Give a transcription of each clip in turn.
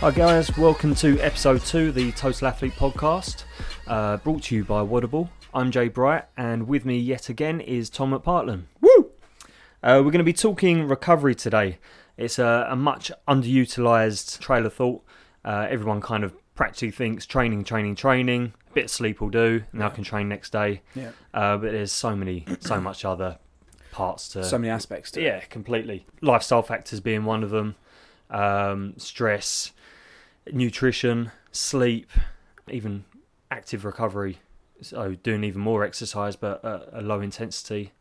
Hi guys, welcome to episode two of the Total Athlete podcast, uh, brought to you by Waudible. I'm Jay Bright, and with me yet again is Tom McPartland. Woo! Uh, we're going to be talking recovery today. It's a, a much underutilized trail of thought. Uh, everyone kind of practically thinks training, training, training. A bit of sleep will do, and I can train next day. Yeah. Uh, but there's so many, so much other parts to So many aspects to it. yeah, completely. Lifestyle factors being one of them, um, stress, nutrition, sleep, even active recovery. So doing even more exercise, but at a low intensity,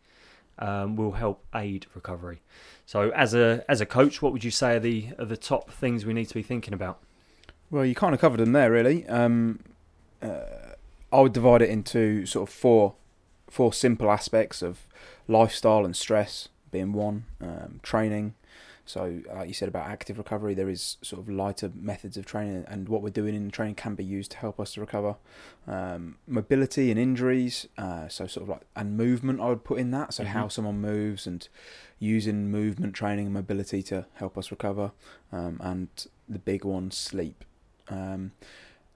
um, will help aid recovery. So as a as a coach, what would you say are the are the top things we need to be thinking about? Well, you kind of covered them there, really. Um, uh, I would divide it into sort of four, four simple aspects of lifestyle and stress being one, um, training. So, like you said about active recovery, there is sort of lighter methods of training, and what we're doing in training can be used to help us to recover. Um, mobility and injuries, uh, so sort of like and movement, I would put in that. So, Mhm. how someone moves and using movement training and mobility to help us recover, um, and the big one, sleep. Um,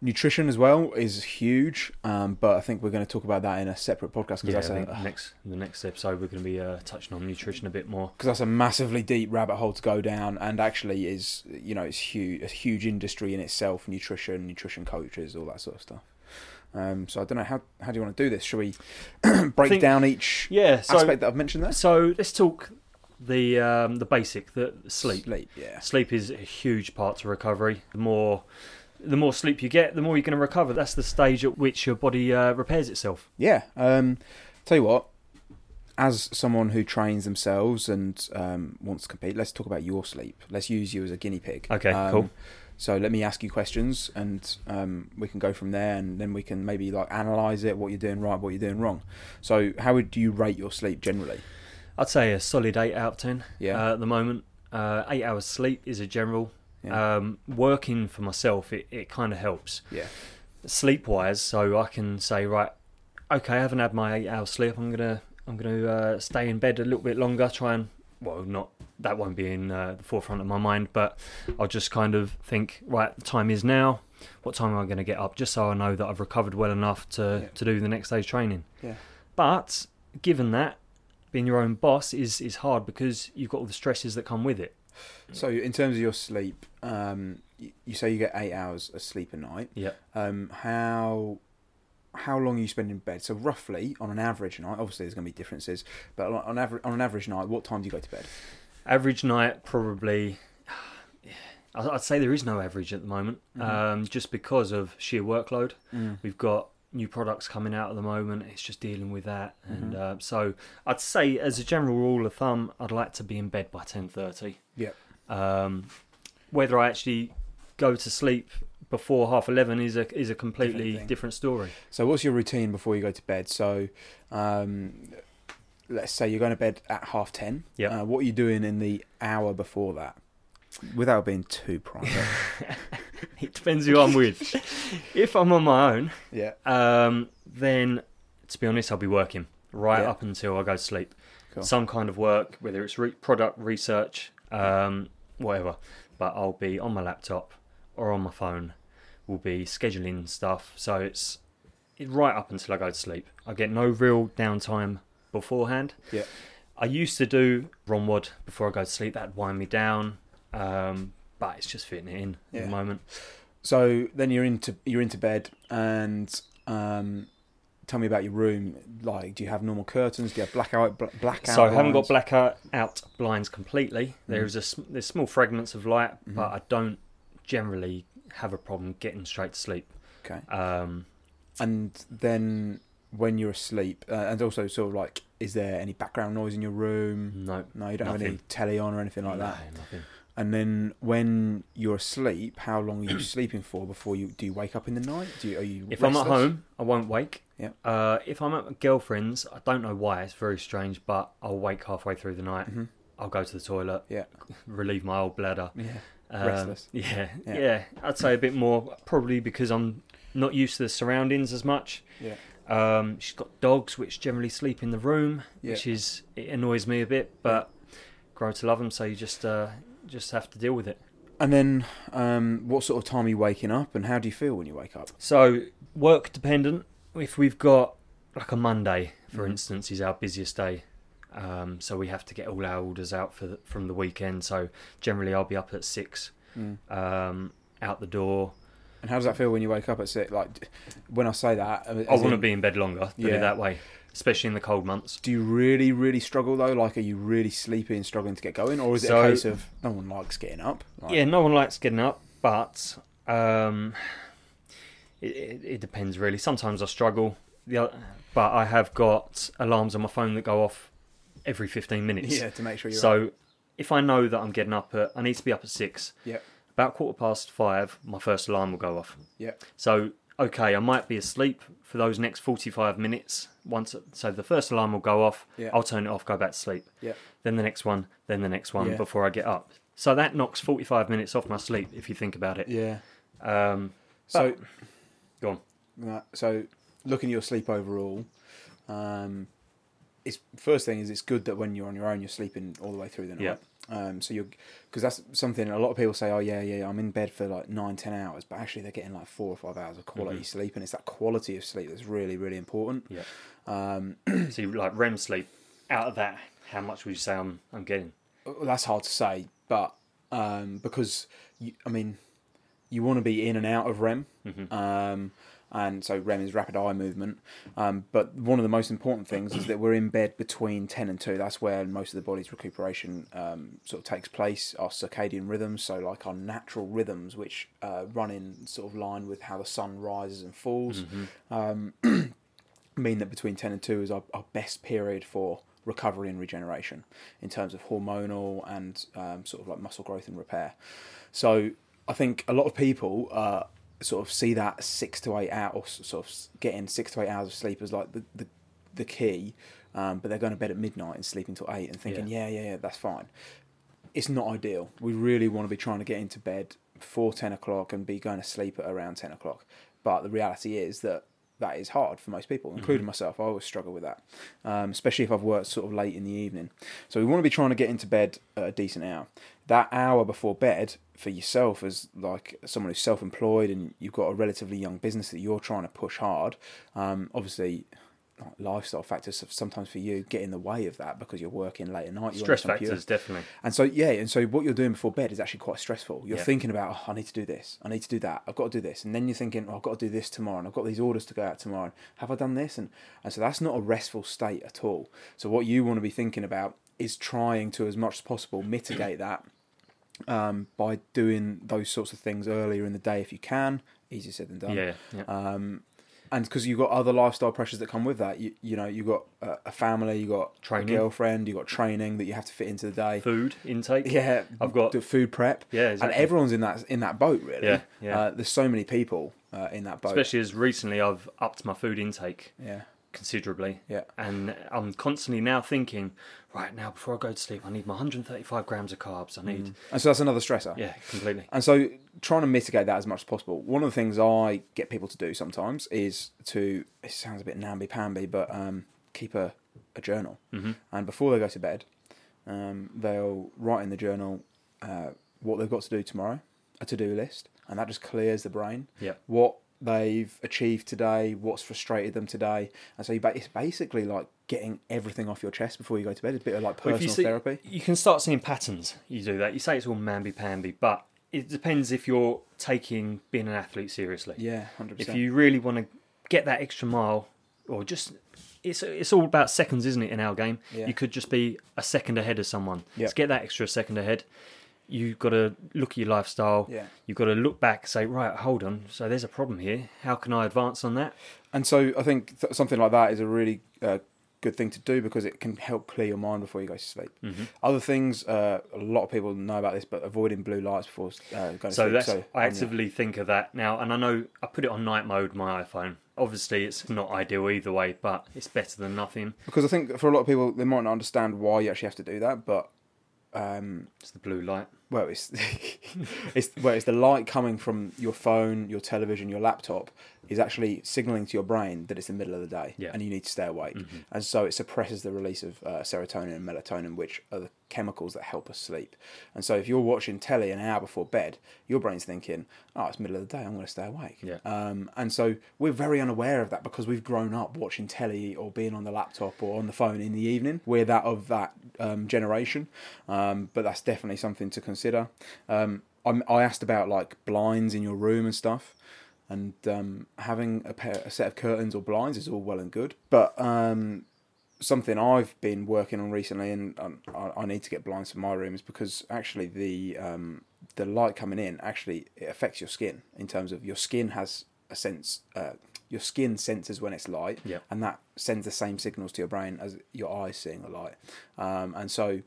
nutrition as well is huge, um, but I think we're going to talk about that in a separate podcast because Yeah, I think a next the next episode we're going to be uh, touching on nutrition a bit more. because that's a massively deep rabbit hole to go down, and actually is you know it's huge, a huge industry in itself. Nutrition, nutrition coaches, all that sort of stuff. Um, so I don't know how how do you want to do this? Should we break think- down each Yeah. So aspect that I've mentioned there? so let's talk the um, the basic the sleep. Sleep, yeah. Sleep is a huge part to recovery. The more the more sleep you get, the more you're going to recover. That's the stage at which your body uh, repairs itself. Yeah. Um, tell you what, as someone who trains themselves and um, wants to compete, let's talk about your sleep. Let's use you as a guinea pig. Okay, Um, cool. So let me ask you questions, and um, we can go from there, and then we can maybe like analyze it, what you're doing right, what you're doing wrong. So how would you rate your sleep generally? I'd say a solid eight out of ten. Yeah. Uh, at the moment, uh, eight hours sleep is a general. Yeah. Um, working for myself, it, it kind of helps yeah. sleep wise. So I can say right, okay, I haven't had my eight hours sleep. I'm gonna I'm gonna uh, stay in bed a little bit longer. Try and well, not that won't be in uh, the forefront of my mind, but I'll just kind of think right, the time is now. What time am I going to get up? Just so I know that I've recovered well enough to Yeah. to do the next day's training. Yeah. But given that being your own boss is is hard because you've got all the stresses that come with it. So in terms of your sleep, um, you, you say you get eight hours of sleep a night. Yeah. Um, how how long are you spending in bed? So roughly on an average night, obviously there's going to be differences, but on, on average on an average night, what time do you go to bed? Average night probably. I- I'd say there is no average at the moment, Mhm. um, just because of sheer workload. We've got new products coming out at the moment. It's just dealing with that, and Mhm. uh, so I'd say, as a general rule of thumb, I'd like to be in bed by ten thirty. Yeah. Um, whether I actually go to sleep before half eleven is a is a completely Different different story. So what's your routine before you go to bed? So um, let's say you're going to bed at half ten. Yeah. Uh, what are you doing in the hour before that? Without being too private. it depends who I'm with. if I'm on my own, yeah. Um, then, to be honest, I'll be working right Yeah. up until I go to sleep. Cool. Some kind of work, whether it's re- product research, um, whatever. But I'll be on my laptop or on my phone. We'll be scheduling stuff, so it's it, right up until I go to sleep. I get no real downtime beforehand. Yeah. I used to do ROMWOD before I go to sleep. That'd wind me down, um, but it's just fitting it in at the moment. So then you're into you're into bed and um, tell me about your room. Like, do you have normal curtains? Do you have blackout bl- blackout? So I haven't got blinds? blackout out blinds completely. There's a there's small fragments of light, but Mhm. I don't generally have a problem getting straight to sleep. Okay. Um, And then when you're asleep, uh, and also sort of like, is there any background noise in your room? no, No, you don't have any Nothing. telly on or anything like no, that. nothing. And then when you're asleep, how long are you sleeping for before you do you wake up in the night? Do you, are you If I'm at restless? home, I won't wake. Yeah. Uh, if I'm at my girlfriend's, I don't know why. It's very strange, but I'll wake halfway through the night. Mhm. I'll go to the toilet. Yeah. Relieve my old bladder. Yeah. Um, Restless. Yeah, Yeah. yeah, I'd say a bit more, probably because I'm not used to the surroundings as much. Yeah. Um, she's got dogs which generally sleep in the room, Yeah. which is it annoys me a bit, but grow to love them. So you just uh, just have to deal with it. And then, um, what sort of time are you waking up, and how do you feel when you wake up? So work dependent. If we've got like a Monday, for Mhm. instance, is our busiest day. Um, so we have to get all our orders out for the, from the weekend. So generally, I'll be up at six, Mm. um, out the door. And how does that feel when you wake up at six? Like, when I say that, I want to be in bed longer. Put Yeah. it that way, especially in the cold months. Do you really, really struggle though? Like, are you really sleepy and struggling to get going, or is it So- a case of no one likes getting up? Like, Yeah, no one likes getting up, but um, it, it, it depends really. Sometimes I struggle, the, but I have got alarms on my phone that go off every fifteen minutes. yeah, to make sure you're. up. So if I know that I'm getting up at, I need to be up at six. Yeah. About quarter past five, my first alarm will go off. Yeah. So okay, I might be asleep for those next forty-five minutes. Once, so the first alarm will go off. Yeah. I'll turn it off, go back to sleep. Yeah. Then the next one, then the next one Yeah. before I get up. So that knocks forty-five minutes off my sleep if you think about it. yeah. Um, So, Go on. Right, so, looking at your sleep overall, um, it's first thing is it's good that when you're on your own, you're sleeping all the way through the night. Yeah. Um, so you're because that's something a lot of people say. Oh yeah, yeah, I'm in bed for like nine, ten hours, but actually they're getting like four or five hours of quality Mhm. sleep, and it's that quality of sleep that's really, really important. Yeah. Um, so you like REM sleep. Out of that, how much would you say I'm I'm getting? Well, that's hard to say, but um, because you, I mean, you want to be in and out of REM, Mhm. um, and so REM is rapid eye movement. Um, but one of the most important things is that we're in bed between ten and two. That's where most of the body's recuperation um, sort of takes place. Our circadian rhythms, so like our natural rhythms, which uh, run in sort of line with how the sun rises and falls Mhm. um, mean that between 10 and 2 is our, our best period for recovery and regeneration in terms of hormonal and um, sort of like muscle growth and repair. So I think a lot of people uh, sort of see that six to eight hours, sort of getting six to eight hours of sleep as like the, the, the key, um, but they're going to bed at midnight and sleeping till eight and thinking, yeah, yeah, yeah, that's fine. It's not ideal. We really want to be trying to get into bed before 10 o'clock and be going to sleep at around 10 o'clock. But the reality is that that is hard for most people, including myself. I always struggle with that, um, especially if I've worked sort of late in the evening. So we want to be trying to get into bed at a decent hour. That hour before bed for yourself, as like someone who's self-employed and you've got a relatively young business that you're trying to push hard, um, obviously. Lifestyle factors sometimes for you get in the way of that because you're working late at night. You're Stress factors definitely. And so yeah, and so what you're doing before bed is actually quite stressful. You're Yeah. thinking about, oh, I need to do this, I need to do that, I've got to do this, and then you're thinking, oh, I've got to do this tomorrow, and I've got these orders to go out tomorrow. And have I done this? And and so that's not a restful state at all. So what you want to be thinking about is trying to, as much as possible, mitigate that um, by doing those sorts of things earlier in the day if you can. Easier said than done. Yeah, yeah. Um, and because you've got other lifestyle pressures that come with that, you you know you've got a, a family, you've got Training. a girlfriend, you've got training that you have to fit into the day. Food intake. Yeah, I've got- the food prep, Yeah, and everyone's in that in that boat really. Yeah, yeah. Uh, there's so many people uh, in that boat. Especially as recently I've upped my food intake yeah, considerably. yeah, And I'm constantly now thinking, right now before I go to sleep, I need my 135 grams of carbs. I need, and so that's another stressor. yeah, completely. And so trying to mitigate that as much as possible. One of the things I get people to do sometimes is to it sounds a bit namby pamby, but um, keep a, a journal. hmm And before they go to bed, um, they'll write in the journal uh, what they've got to do tomorrow, a to do list, and that just clears the brain. Yeah. What they've achieved today, what's frustrated them today, and so you ba- it's basically like getting everything off your chest before you go to bed. It's a bit of like personal if you see, therapy. You can start seeing patterns. You do that. You say it's all mamby pamby, but it depends if you're taking being an athlete seriously. Yeah, hundred percent. If you really want to get that extra mile, or just it's it's all about seconds, isn't it? In our game, Yeah. you could just be a second ahead of someone. Let's get that extra second ahead, you've got to look at your lifestyle. Yeah. You've got to look back, say, right, hold on. So there's a problem here. How can I advance on that? And so I think th- something like that is a really uh, good thing to do because it can help clear your mind before you go to sleep. Mhm. Other things, uh, a lot of people know about this, but avoiding blue lights before uh, going to sleep. that's so I actively think of that now, and I know I put it on night mode my iPhone. Obviously, it's not ideal either way, but it's better than nothing. because I think for a lot of people, they might not understand why you actually have to do that, but um, It's the blue light. Well, it's it's well, it's the light coming from your phone, your television, your laptop is actually signaling to your brain that it's the middle of the day Yeah. and you need to stay awake. Mhm. And so it suppresses the release of uh, serotonin and melatonin, which are the chemicals that help us sleep. And so if you're watching telly an hour before bed, your brain's thinking, oh, it's middle of the day, I'm going to stay awake. Yeah. Um, and so we're very unaware of that because we've grown up watching telly or being on the laptop or on the phone in the evening. We're that of that um, generation, um, but that's definitely something to consider. Um, I'm, I asked about like blinds in your room and stuff, and um, having a, pair, a set of curtains or blinds is all well and good, but um, something I've been working on recently, and um, I, I need to get blinds for my room, is because actually the um, the light coming in actually it affects your skin in terms of your skin has a sense. Uh, your skin senses when it's light, Yeah. and that sends the same signals to your brain as your eyes seeing the light. Um, and so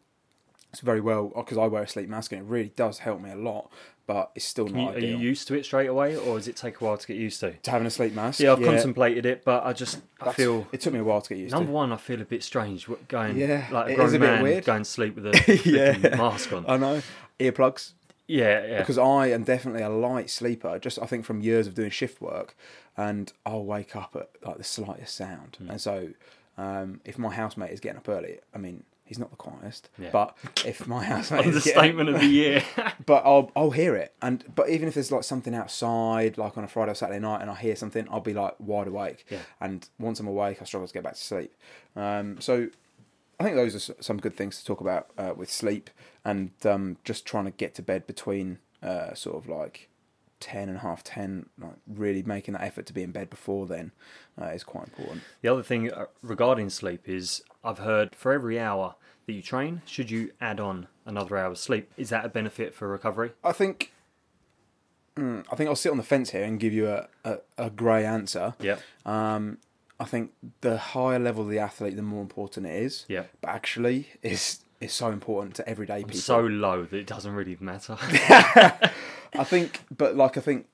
very well because I wear a sleep mask and it really does help me a lot, but it's still Can you, not are you used to it straight away, or does it take a while to get used to? to having a sleep mask, Yeah, I've contemplated it, but I just I that's- feel it took me a while to get used number to. one, I feel a bit strange going Yeah, like a grown a man weird. going to sleep with a Yeah. mask on. I know earplugs Yeah, yeah. because I am definitely a light sleeper. Just I think from years of doing shift work, and I'll wake up at like the slightest sound, Hmm. and so um, if my housemate is getting up early, I mean. He's not the quietest, Yeah. but if my housemate is getting, Understatement of the year. but I'll I'll hear it, and but even if there's like something outside, like on a Friday or Saturday night, and I hear something, I'll be like wide awake. Yeah. And once I'm awake, I struggle to get back to sleep. Um, so I think those are some good things to talk about uh, with sleep, and um, just trying to get to bed between uh, sort of like ten and half ten, like really making that effort to be in bed before then uh, is quite important. The other thing uh, regarding sleep is I've heard for every hour that you train, should you add on another hour of sleep? Is that a benefit for recovery? I think. Mm, I think I'll sit on the fence here and give you a, a, a grey answer. Yeah, Um, I think the higher level of the athlete, the more important it is. yeah. But actually, is is so important to everyday people. So low that it doesn't really matter. I think, but like I think,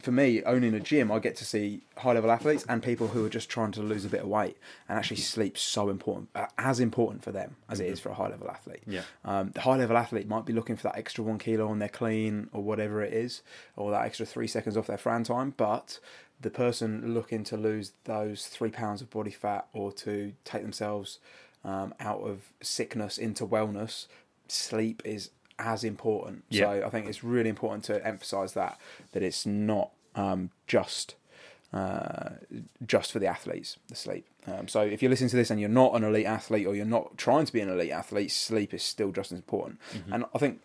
for me, owning a gym, I get to see high level athletes and people who are just trying to lose a bit of weight, and actually sleep's so important, uh, as important for them as it is for a high level athlete. yeah, Um, the high level athlete might be looking for that extra one kilo on their clean or whatever it is, or that extra three seconds off their Fran time. But the person looking to lose those three pounds of body fat or to take themselves um, out of sickness into wellness, sleep is as important. Yeah. So I think it's really important to emphasize that that it's not um, just uh, just for the athletes, the sleep. Um, so if you're listening to this and you're not an elite athlete or you're not trying to be an elite athlete, sleep is still just as important. And I think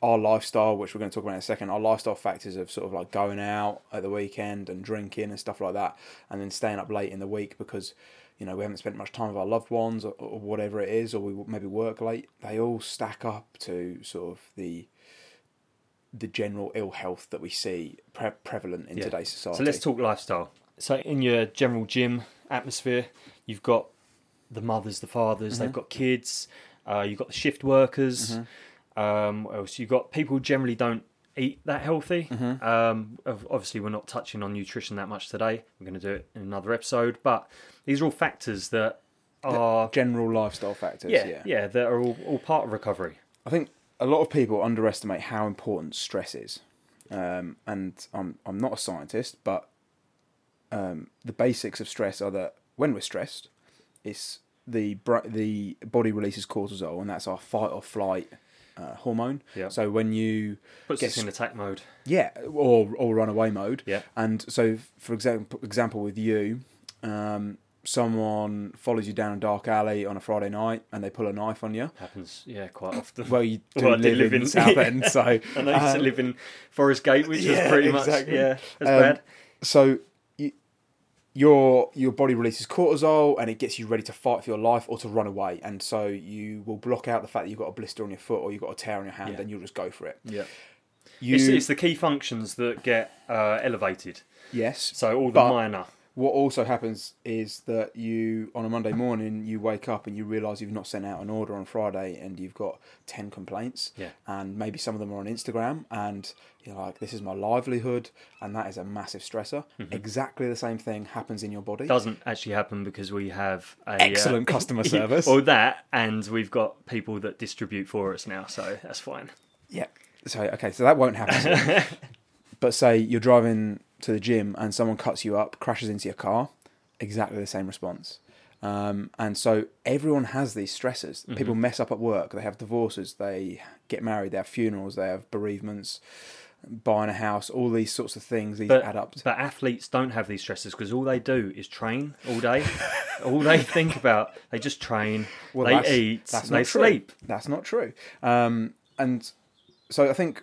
our lifestyle, which we're going to talk about in a second, our lifestyle factors of sort of like going out at the weekend and drinking and stuff like that, and then staying up late in the week because you know we haven't spent much time with our loved ones or, or whatever it is, or we maybe work late. They all stack up to sort of the the general ill health that we see pre- prevalent in Yeah. today's society. So let's talk lifestyle. So in your general gym atmosphere, you've got the mothers, the fathers, they've got kids, uh, you've got the shift workers. Um, what else? You've got people generally don't eat that healthy. Um, obviously, we're not touching on nutrition that much today. We're going to do it in another episode. But these are all factors that are general lifestyle factors. yeah, yeah. yeah, that are all, all part of recovery. I think a lot of people underestimate how important stress is, um, and I'm I'm not a scientist, but um, the basics of stress are that when we're stressed, it's the the body releases cortisol, and that's our fight or flight uh, hormone. Yeah. So when you Puts Get us in attack mode. yeah, or or run away mode. Yeah. And so, for example, example with you, um, someone follows you down a dark alley on a Friday night, and they pull a knife on you. Happens, yeah, quite often. Well, you do Well, live, live in, in- Southend, so I know you used to um, live in Forest Gate, which yeah, was pretty exactly. much yeah, as Um, bad. so your your body releases cortisol and it gets you ready to fight for your life or to run away and so you will block out the fact that you've got a blister on your foot or you've got a tear on your hand Yeah. and you'll just go for it Yeah, you it's, it's the key functions that get uh, elevated. yes So all the But- minor. What also happens is that you on a monday morning you wake up and you realize you've not sent out an order on friday and you've got 10 complaints Yeah. and maybe some of them are on instagram and you're like this is my livelihood and that is a massive stressor Mm-hmm. exactly the same thing happens in your body Doesn't actually happen because we have a Excellent uh, customer service. Or that, and we've got people that distribute for us now, so that's fine. Yeah. So okay, so that won't happen. but say you're driving to the gym and someone cuts you up, crashes into your car, exactly the same response. Um, and so everyone has these stresses. Mhm. People mess up at work. They have divorces. They get married. They have funerals. They have bereavements. Buying a house. All these sorts of things. These But- add up. But athletes don't have these stresses because all they do is train all day. all they think about, they just train, Well, they that's- eat, that's they not true. sleep. That's not true. Um, and so I think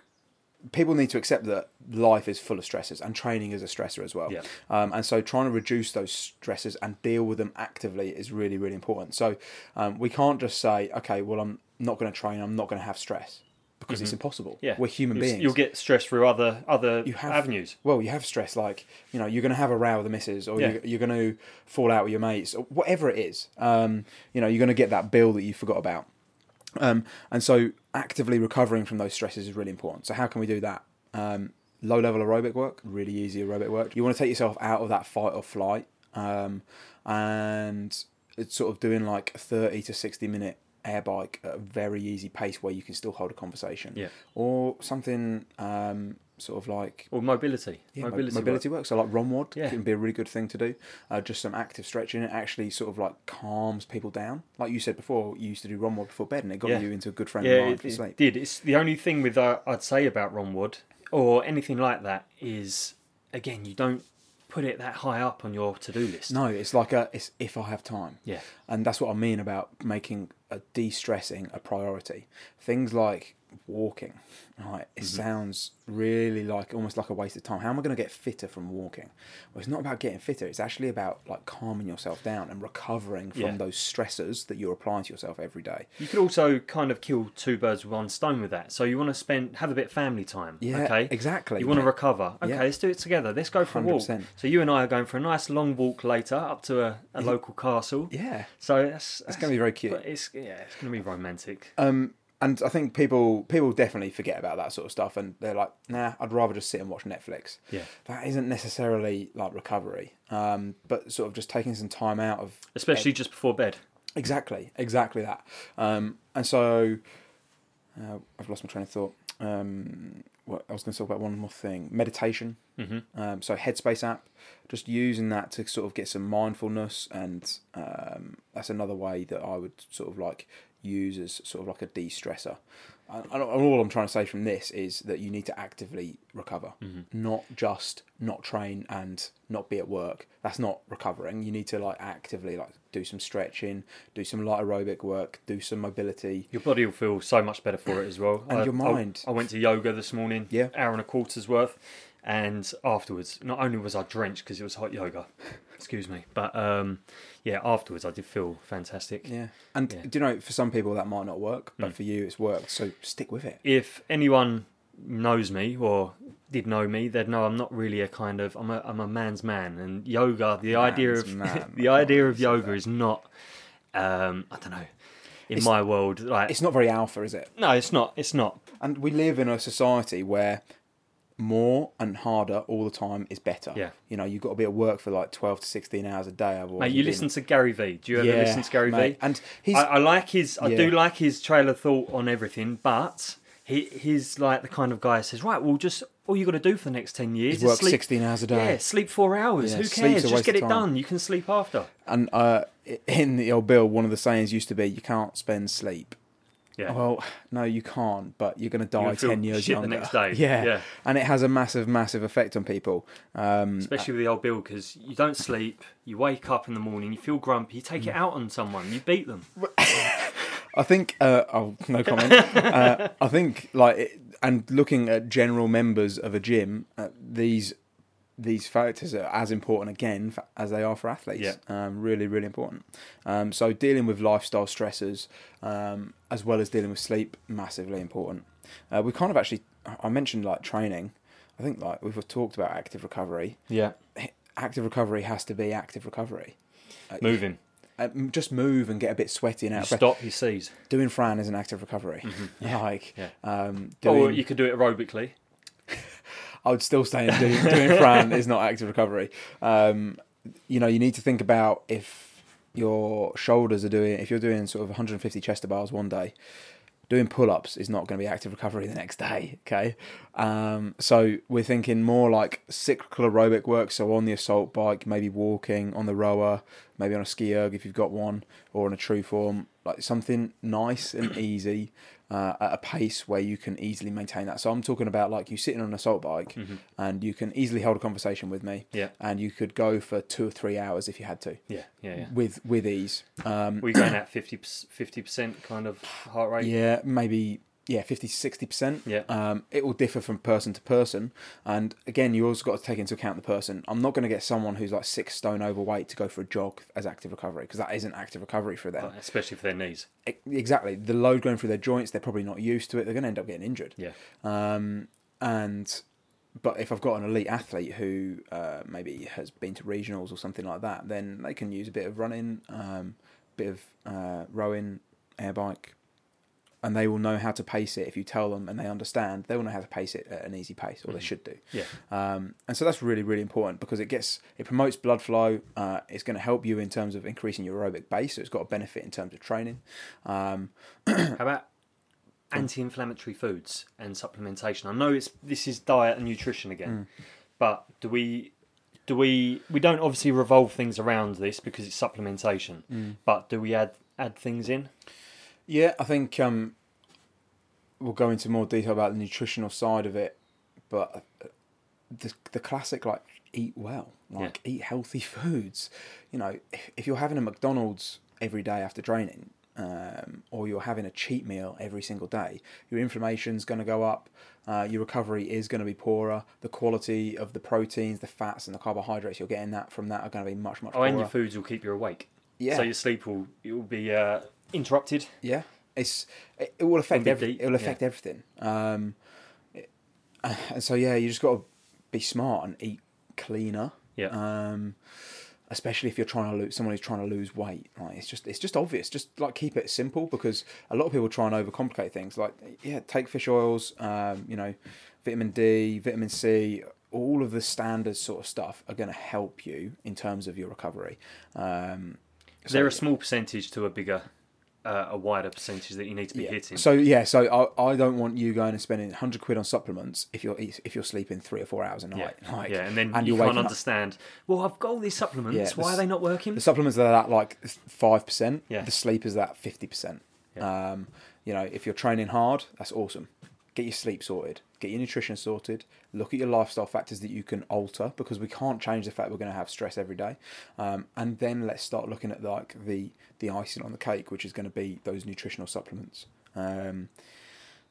people need to accept that life is full of stresses and training is a stressor as well. Yeah. Um, and so trying to reduce those stresses and deal with them actively is really, really important. So um, we can't just say, okay, well, I'm not going to train, I'm not going to have stress because it's impossible. Mm-hmm. Yeah, We're human You'll- beings. You'll get stressed through other other You have- avenues. well, you have stress, like you know, you're going to have a row with the missus, or Yeah. you're, you're going to fall out with your mates, or whatever it is. Um, you know, you're going to get that bill that you forgot about, um, and so actively recovering from those stresses is really important. So how can we do that? Um, low level aerobic work, really easy aerobic work. You want to take yourself out of that fight or flight, um, and it's sort of doing like a thirty to sixty minute air bike at a very easy pace where you can still hold a conversation, Yeah. or something um, sort of like Or mobility. yeah, mobility. mobility, work. work. So like ROMWOD Yeah. can be a really good thing to do. Uh, just some active stretching. It actually sort of like calms people down. Like you said before, you used to do ROMWOD before bed, and it got Yeah. you into a good frame Yeah, of mind it, for it did. It's the only thing with uh, I'd say about ROMWOD or anything like that is again you don't put it that high up on your to do list. No, it's like a it's if I have time, Yeah. and that's what I mean about making a de-stressing a priority. Things like walking, right? It Mm-hmm. sounds really like almost like a waste of time. How am I going to get fitter from walking? Well, it's not about getting fitter. It's actually about like calming yourself down and recovering from Yeah. those stressors that you're applying to yourself every day. You could also kind of kill two birds with one stone with that. So you want to spend have a bit of family time. Yeah, okay. exactly. You want to mate. recover. Okay, Yeah. let's do it together. Let's go for a walk. So you and I are going for a nice long walk later up to a, a local castle. Yeah, So that's, it's going to be very cute. But it's yeah, it's going to be romantic. Um, and I think people people definitely forget about that sort of stuff, and they're like, "Nah, I'd rather just sit and watch Netflix." Yeah. That isn't necessarily like recovery, um, but sort of just taking some time out of Especially just before bed. exactly exactly that. Um, and so uh, I've lost my train of thought. Um, what I was going to talk about one more thing: meditation. hmm Um, so Headspace app, just using that to sort of get some mindfulness, and um, that's another way that I would sort of like use as sort of like a de-stressor. And and all I'm trying to say from this is that you need to actively recover, mm-hmm. not just not train and not be at work. That's not recovering. You need to like actively like do some stretching, do some light aerobic work, do some mobility. Your body will feel so much better for it as well. And I- your I- mind. I, went to yoga this morning, Yeah. hour and a quarter's worth, and afterwards, not only was I drenched because it was hot yoga, excuse me, but um, yeah, afterwards I did feel fantastic. Yeah, and Yeah. do you know for some people that might not work, but Mm. for you it's worked. So stick with it. If anyone knows me or did know me, they'd know I'm not really a kind of I'm a I'm a man's man, and yoga. The idea of man. the idea of yoga that. is not. Um, I don't know. In It's- my world, like It's not very alpha, is it? no, it's not. It's not. And we live in a society where more and harder all the time is better. Yeah. You know, you've got to be at work for like 12 to 16 hours a day. Otherwise Mate, you listen to Gary Vee. Do you ever Yeah, listen to Gary mate. Vee? And he's. I, I like his. I do like his trail of thought on everything, but he he's like the kind of guy who says, right, well, just all you got to do for the next ten years he's is worked sleep. 16 hours a day. Yeah, sleep four hours. Yeah, Who cares? Just get it done. You can sleep after. And uh, in the old bill, one of the sayings used to be, you can't spend sleep. Yeah. Well, no, you can't, but you're going to die 10 years shit younger. the next day. Yeah. yeah. And it has a massive, massive effect on people. Um, Especially with the old bill, because you don't sleep, you wake up in the morning, you feel grumpy, you take it out on someone, you beat them. I think. Uh, oh, no comment. uh, I think like, it, and looking at general members of a gym, uh, these these factors are as important again for, as they are for athletes. Yeah. Um, really, really important. Um, so dealing with lifestyle stressors, um, as well as dealing with sleep, massively important. Uh, we kind of actually, I mentioned like training. I think like we've talked about active recovery. Yeah. Active recovery has to be active recovery. Uh, Moving. uh, just move and get a bit sweaty and out. breath. stop, you seize. Doing Fran is an active recovery. Like, Yeah. um, Or you could do it aerobically. I would still say doing, doing Fran is not active recovery. Um, you know, you need to think about if your shoulders are doing, if you're doing sort of 150 chest to bars one day, doing pull-ups is not going to be active recovery the next day. Okay, um, so we're thinking more like cyclical aerobic work. So on the assault bike, maybe walking on the rower, maybe on a SkiErg if you've got one, or on a TrueForm, like something nice and easy uh, at a pace where you can easily maintain that. So I'm talking about like you sitting on assault bike Mhm. and you can easily hold a conversation with me, Yeah. and you could go for two or three hours if you had to Yeah, yeah, yeah. with with ease. Um, We're going at 50 percent kind of heart rate. yeah, maybe yeah, 50 60% Yeah. Um, it will differ from person to person, and again, you also got to take into account the person. I'm not going to get someone who's like six stone overweight to go for a jog as active recovery because that isn't active recovery for them. Especially for their knees. E- Exactly, the load going through their joints, they're probably not used to it. They're going to end up getting injured. Yeah. Um, and but if I've got an elite athlete who uh, maybe has been to regionals or something like that, then they can use a bit of running, um, bit of uh, rowing, air bike, and they will know how to pace it. If you tell them and they understand, they will know how to pace it at an easy pace, or they Mhm. should do. Yeah. Um, and so that's really really important because it gets it promotes blood flow. Uh, it's going to help you in terms of increasing your aerobic base, so it's got a benefit in terms of training. Um, How about anti-inflammatory foods and supplementation? I know it's this is diet and nutrition again, Mm. but do we do we we don't obviously revolve things around this because it's supplementation, but do we add add things in? Yeah, I think um, we'll go into more detail about the nutritional side of it, but uh, the the classic like eat well, like eat healthy foods. You know, if, if you're having a McDonald's every day after training, um, or you're having a cheat meal every single day, your inflammation's going to go up. Uh, your recovery is going to be poorer. The quality of the proteins, the fats, and the carbohydrates you're getting that from that are going to be much much Oh, poorer. and your foods will keep you awake. yeah, So your sleep will it will be uh, interrupted. Yeah, it's it, it will affect every, it will yeah. affect everything. Um, it- and so yeah, you just got to be smart and eat cleaner. Yeah. Um, especially if you're trying to lose someone who's trying to lose weight. Like it's just it's just obvious. Just like keep it simple because a lot of people try and overcomplicate things. Like yeah, take fish oils. Um, you know, vitamin D, vitamin C. All of the standard sort of stuff are going to help you in terms of your recovery. Um, so- They're a small percentage to a bigger, uh, a wider percentage that you need to be yeah. hitting. So yeah, so I, I don't want you going and spending hundred quid on supplements if you're if you're sleeping three or four hours a yeah, night. Like, yeah, and then and you can't waking up- understand. Well, I've got all these supplements. Yeah, Why the are they not working? The supplements are at like five percent. Yeah. The sleep is at fifty percent. Yeah. Um, you know, if you're training hard, that's awesome. Get your sleep sorted. Get your nutrition sorted. Look at your lifestyle factors that you can alter because we can't change the fact we're going to have stress every day. Um, and then let's start looking at like the the icing on the cake, which is going to be those nutritional supplements. Um,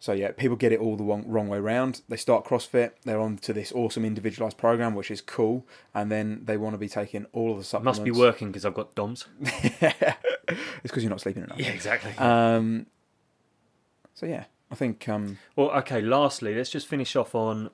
so yeah, people get it all the wrong, wrong way round. They start CrossFit, they're on to this awesome individualized program, which is cool, and then they want to be taking all of the supplements. Must be working because I've got DOMs. it's because you're not sleeping enough. Yeah, exactly. Um. So yeah, I think um. well, okay. Lastly, let's just finish off on.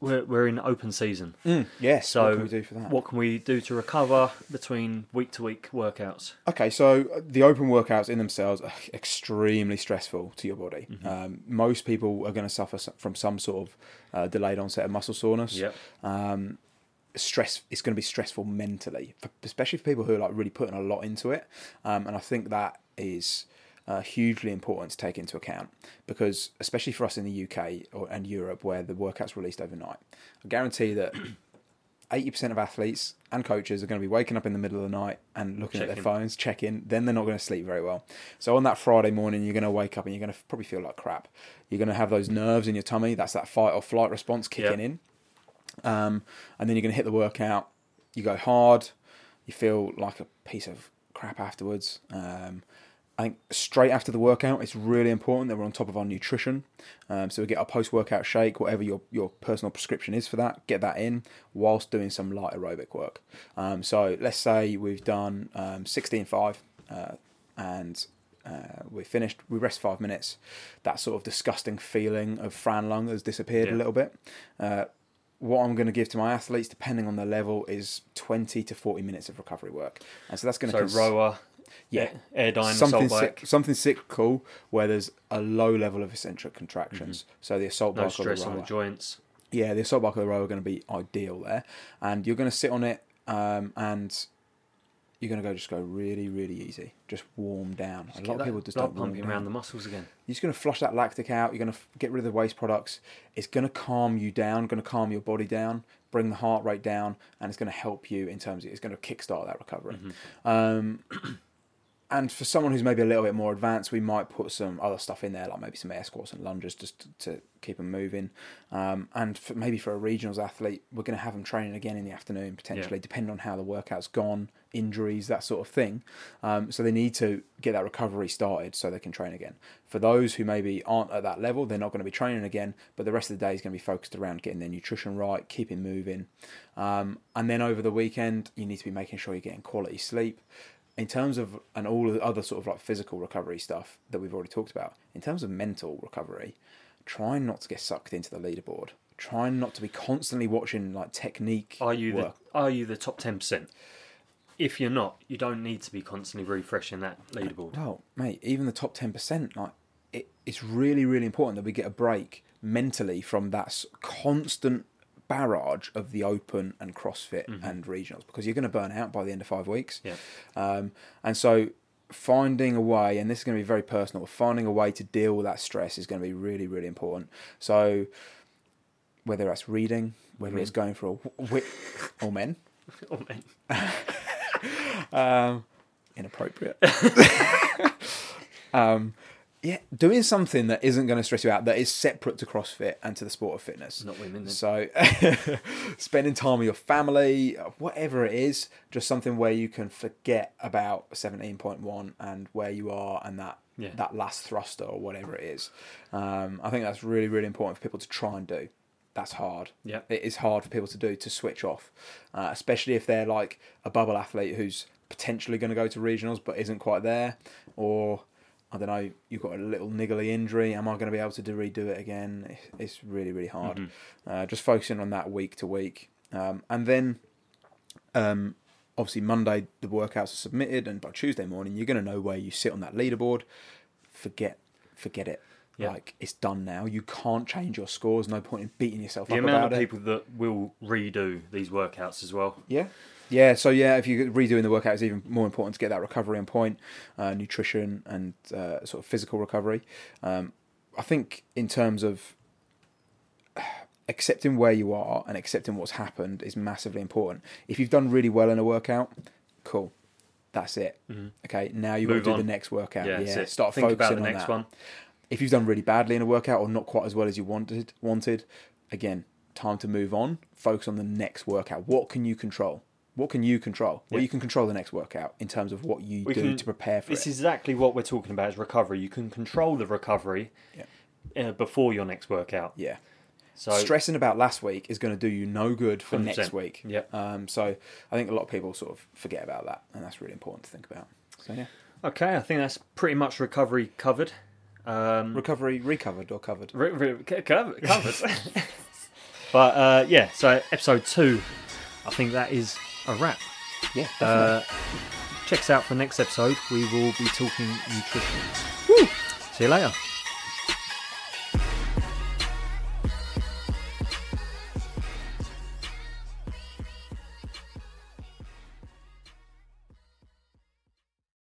We're we're in open season. yes. So what can we do for that? What can we do to recover between week to week workouts? Okay, so uh, the open workouts in themselves are extremely stressful to your body. Mm-hmm. Um, most people are going to suffer from some sort of uh, delayed onset of muscle soreness. Yep. um, stress it's going to be stressful mentally for, especially for people who are like really putting a lot into it um, and i think that is uh, hugely important to take into account because especially for us in the uk or, and europe where the workouts released overnight i guarantee that 80% of athletes and coaches are going to be waking up in the middle of the night and looking at their Checking. phones checking then they're not going to sleep very well so on that friday morning you're going to wake up and you're going to probably feel like crap you're going to have those nerves in your tummy that's that fight or flight response kicking Yeah. in um, and then you're going to hit the workout. You go hard. You feel like a piece of crap afterwards. Um, I think straight after the workout, it's really important that we're on top of our nutrition. Um, so we get our post-workout shake, whatever your, your personal prescription is for that. Get that in whilst doing some light aerobic work. Um, so let's say we've done um, 16.5 uh, and uh, we're finished. We rest five minutes. That sort of disgusting feeling of Fran lung has disappeared Yeah. a little bit. Uh, what I'm going to give to my athletes, depending on their level, is 20 to 40 minutes of recovery work. And so that's going So to rower, yeah, Airdyne, something assault bike, cyc- something cyclical where there's a low level of eccentric contractions. So the assault Mm-hmm. no bike stress the on the joints. Yeah, the assault bike or the rower are going to be ideal there, and you're going to sit on it, um, and you're going to go just go really, really easy. Just warm down. Just a lot of people just don't warm pumping down. around the muscles again. You're just going to flush that lactic out. You're going to get rid of the waste products. It's going to calm you down, going to calm your body down, bring the heart rate down, and it's going to help you in terms of it's going to kickstart that recovery. Um, and for someone who's maybe a little bit more advanced, we might put some other stuff in there, like maybe some air squats and lunges just to, to keep them moving. Um, and for, maybe for a regionals athlete, we're going to have them training again in the afternoon, potentially, depending on how the workout's gone, injuries, that sort of thing. Um, so they need to get that recovery started so they can train again. For those who maybe aren't at that level, they're not going to be training again, but the rest of the day is going to be focused around getting their nutrition right, keeping moving. Um, and then over the weekend, you need to be making sure you're getting quality sleep in terms of and all the other sort of like physical recovery stuff that we've already talked about, in terms of mental recovery, trying not to get sucked into the leaderboard. Trying not to be constantly watching like technique Are you work. the Are you the top ten percent? If you're not, you don't need to be constantly refreshing that leaderboard. Well, mate, even the top ten percent, like it, it's really, really important that we get a break mentally from that constant barrage of the open and CrossFit and regionals because you're going to burn out by the end of five weeks. Yeah. Um, and so finding a way, and this is going to be very personal, finding a way to deal with that stress is going to be really, really important. So whether that's reading, whether it's going for a w- or men, Oh, man. um, inappropriate. um, yeah, doing something that isn't going to stress you out, that is separate to CrossFit and to the sport of fitness. Not women. Then. So, spending time with your family, whatever it is, just something where you can forget about 17.1 and where you are and that Yeah. that last thruster or whatever it is. Um, I think that's really, really important for people to try and do. That's hard. Yeah. It is hard for people to do to switch off, uh, especially if they're like a bubble athlete who's potentially going to go to regionals but isn't quite there, or I don't know, you've got a little niggly injury. Am I going to be able to do, redo it again? It's- really, really hard. Mm-hmm. Uh, just focusing on that week to week, um, and then um, obviously Monday the workouts are submitted, and by Tuesday morning you're going to know where you sit on that leaderboard. Forget, forget it. Yeah. Like it's done now. You can't change your scores. No point in beating yourself the up amount about of it. people that will redo these workouts as well. Yeah. Yeah, so yeah, if you're redoing the workout, it's even more important to get that recovery on point, uh, nutrition and uh, sort of physical recovery. Um, I think in terms of accepting where you are and accepting what's happened is massively important. If you've done really well in a workout, cool, that's it. Okay, now got Move to do on. the next workout. Yeah, Yeah, start Think focusing about the on next that one. If you've done really badly in a workout or not quite as well as you wanted wanted again time to move on. Focus on the next workout. What can you control? What can you control? Well you can control the next workout in terms of what you We do can- to prepare for This it. is exactly what we're talking about is recovery. You can control the recovery uh, before your next workout. yeah. So stressing about last week is going to do you no good for 100%. next week. Yeah. um, so i think a lot of people sort of forget about that and that's really important to think about. So yeah. Okay, I think that's pretty much recovery covered. Um, recovery recovered or covered re- re- co- covered. but uh, yeah, so episode two, I think that is a wrap. yeah Uh, check us out for the next episode. We will be talking nutrition. See you later.